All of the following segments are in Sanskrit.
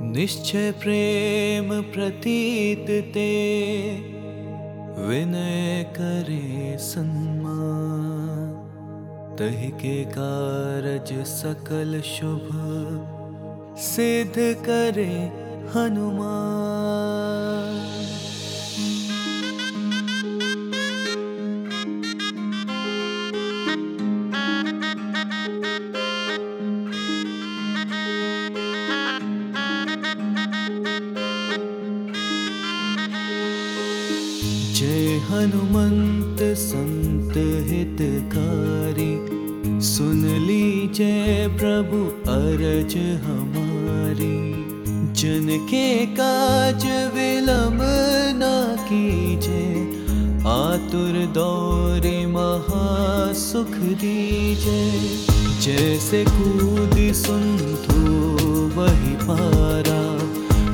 निश्चय प्रेम प्रतीत ते विनय करे सम्मान तहि के कारज सकल शुभ सिद्ध करे हनुमान हनुमंत संत हितकारी, सुन लीजे प्रभु अरज हमारी। जन के काज विलंब ना कीजे, आतुर दौरे महासुख दीजे। जैसे कूद सुनथु वही पारा,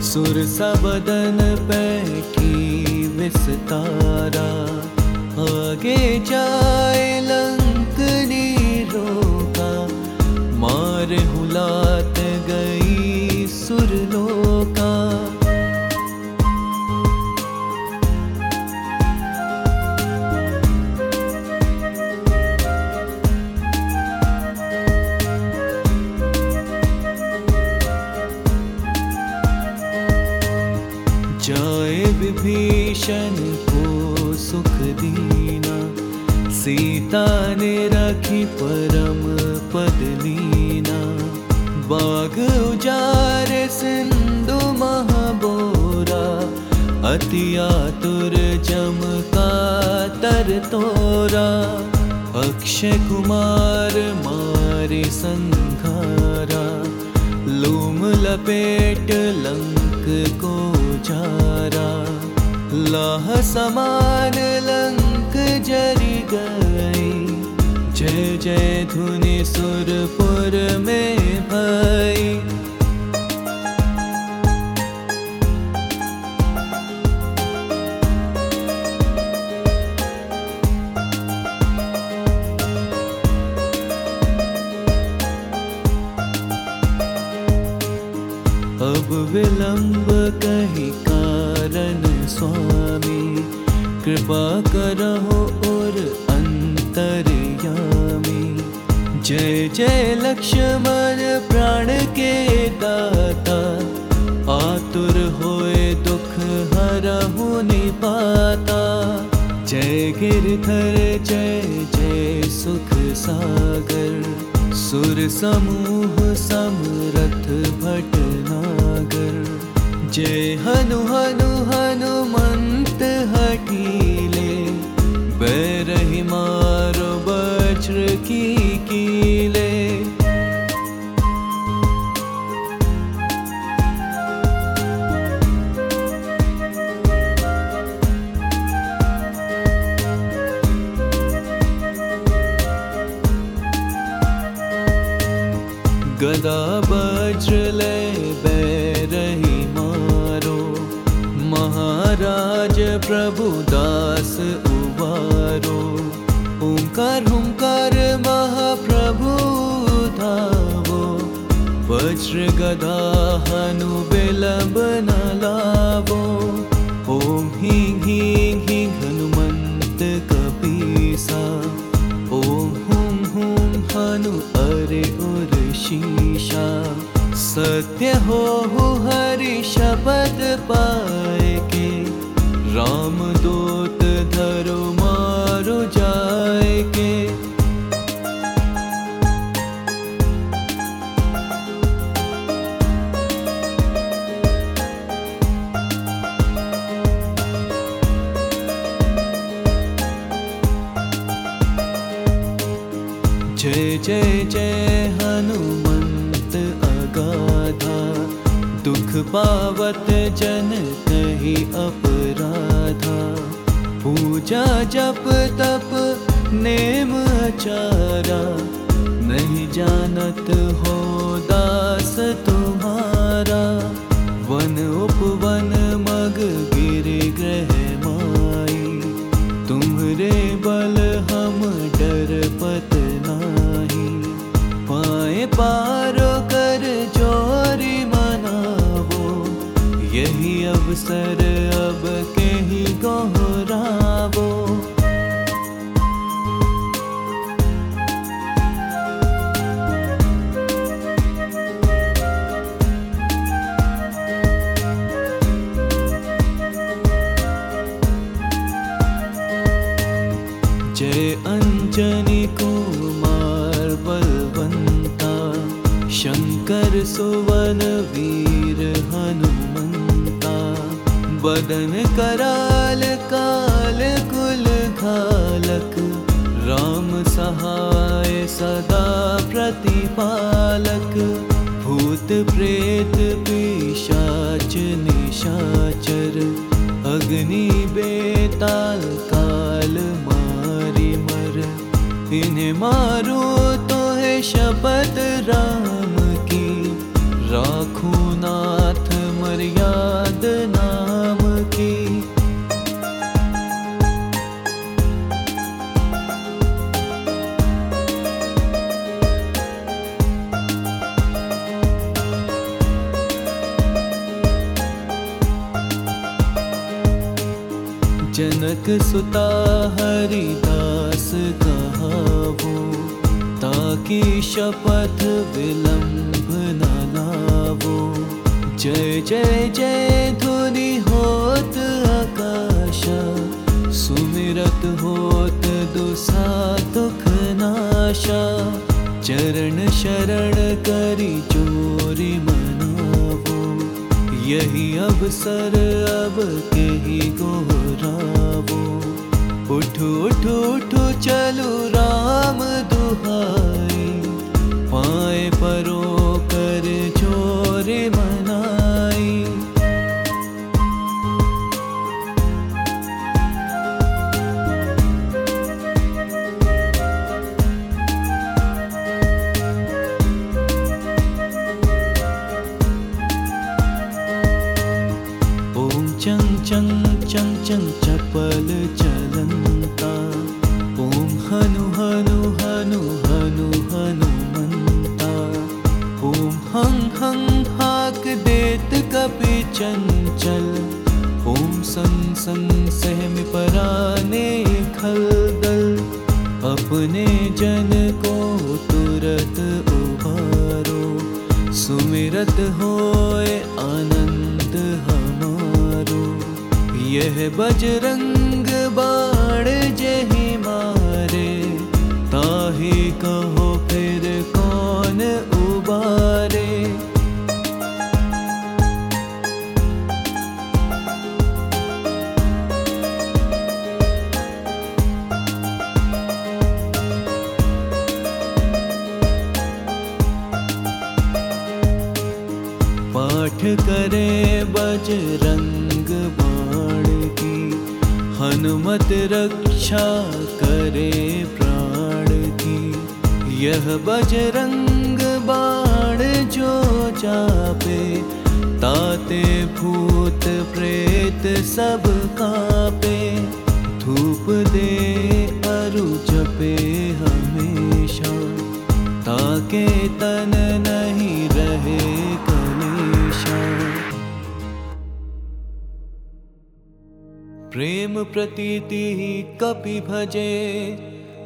सुर सबदन में आगे जा। परम पद लीना बाग उजार सिंधु महाबोरा। अति आतुर जम का तर तोरा। अक्षय कुमार मारे संघारा। लूम लपेट लंक को जारा। लाह समान लंक जरी गई जय जय धुनि सुरपुर में भई। अब विलंब कही कारण स्वामी, कृपा करहो और अंतर्यामी जय जय लक्ष्मण प्राण के दाता आतुर होए दुख हरहु निपाता। जय गिरधर जय जय सुख सागर सुर समूह समरथ भटनागर। जय हनु हनु हनुमंत गदा बैरही मारो। महाराज प्रभु दास उबारो ओंकार हुंकार महाप्रभु धावो वज्र गदा हनु विलंब न लावो ओम हीं हीं हीं हनु उर शीशा। सत्य हो हु हरि शपथ पाए के। राम दूत धरो जय जय हनुमंत अगाधा, दुख पावत जन कही अपराधा। पूजा जप तप नेम आचारा नहीं जानत हो दास तुम्हारा। वन उपवन मग गिर ग्रह माई, तुम्हरे बल शङ्कर सुवन वीर हनुमन्ता बदन कराल काल कुल घालक राम सहाय सदा प्रतिपालक भूत प्रेत पिशाच निशाचर अग्नि बेताल काल मारी मर इन्हें मारो तो है शपथ राम जनक सुता हरिदास कहावो ताकि शपथ विलंब न लावो। जय जय जय धुनि होत आकाश सुमिरत होत दुसा दुख नाशा। चरण शरण मनावो यही अवसर अब के ही गोरावो उठो उठो उठो चलो राम चंग चंग चन चंग चपल चलंता। ओम हनु हनु हनु हनु हनुमंता ओम हंग हंग, हाक देत कपि, चंचल। ओम सं सं सहम पराने, खल, दल। अपने जन को तुरत उभारो। सुमिरत हो यह बजरंग बाण जही मारे ताही कहो फिर कौन उबारे। पाठ करे बजरंग हनुमत रक्षा करे प्राण की। यह बजरंग बाण जो जापे ताते भूत प्रेत सब कापे। धूप दे अरु जपे हमेशा ताके तन नहीं प्रतीति कपि भजे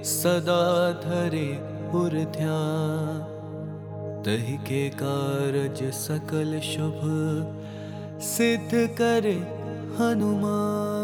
सदा धरे पुर ध्यान। तहि के कारज सकल शुभ सिद्ध करे हनुमान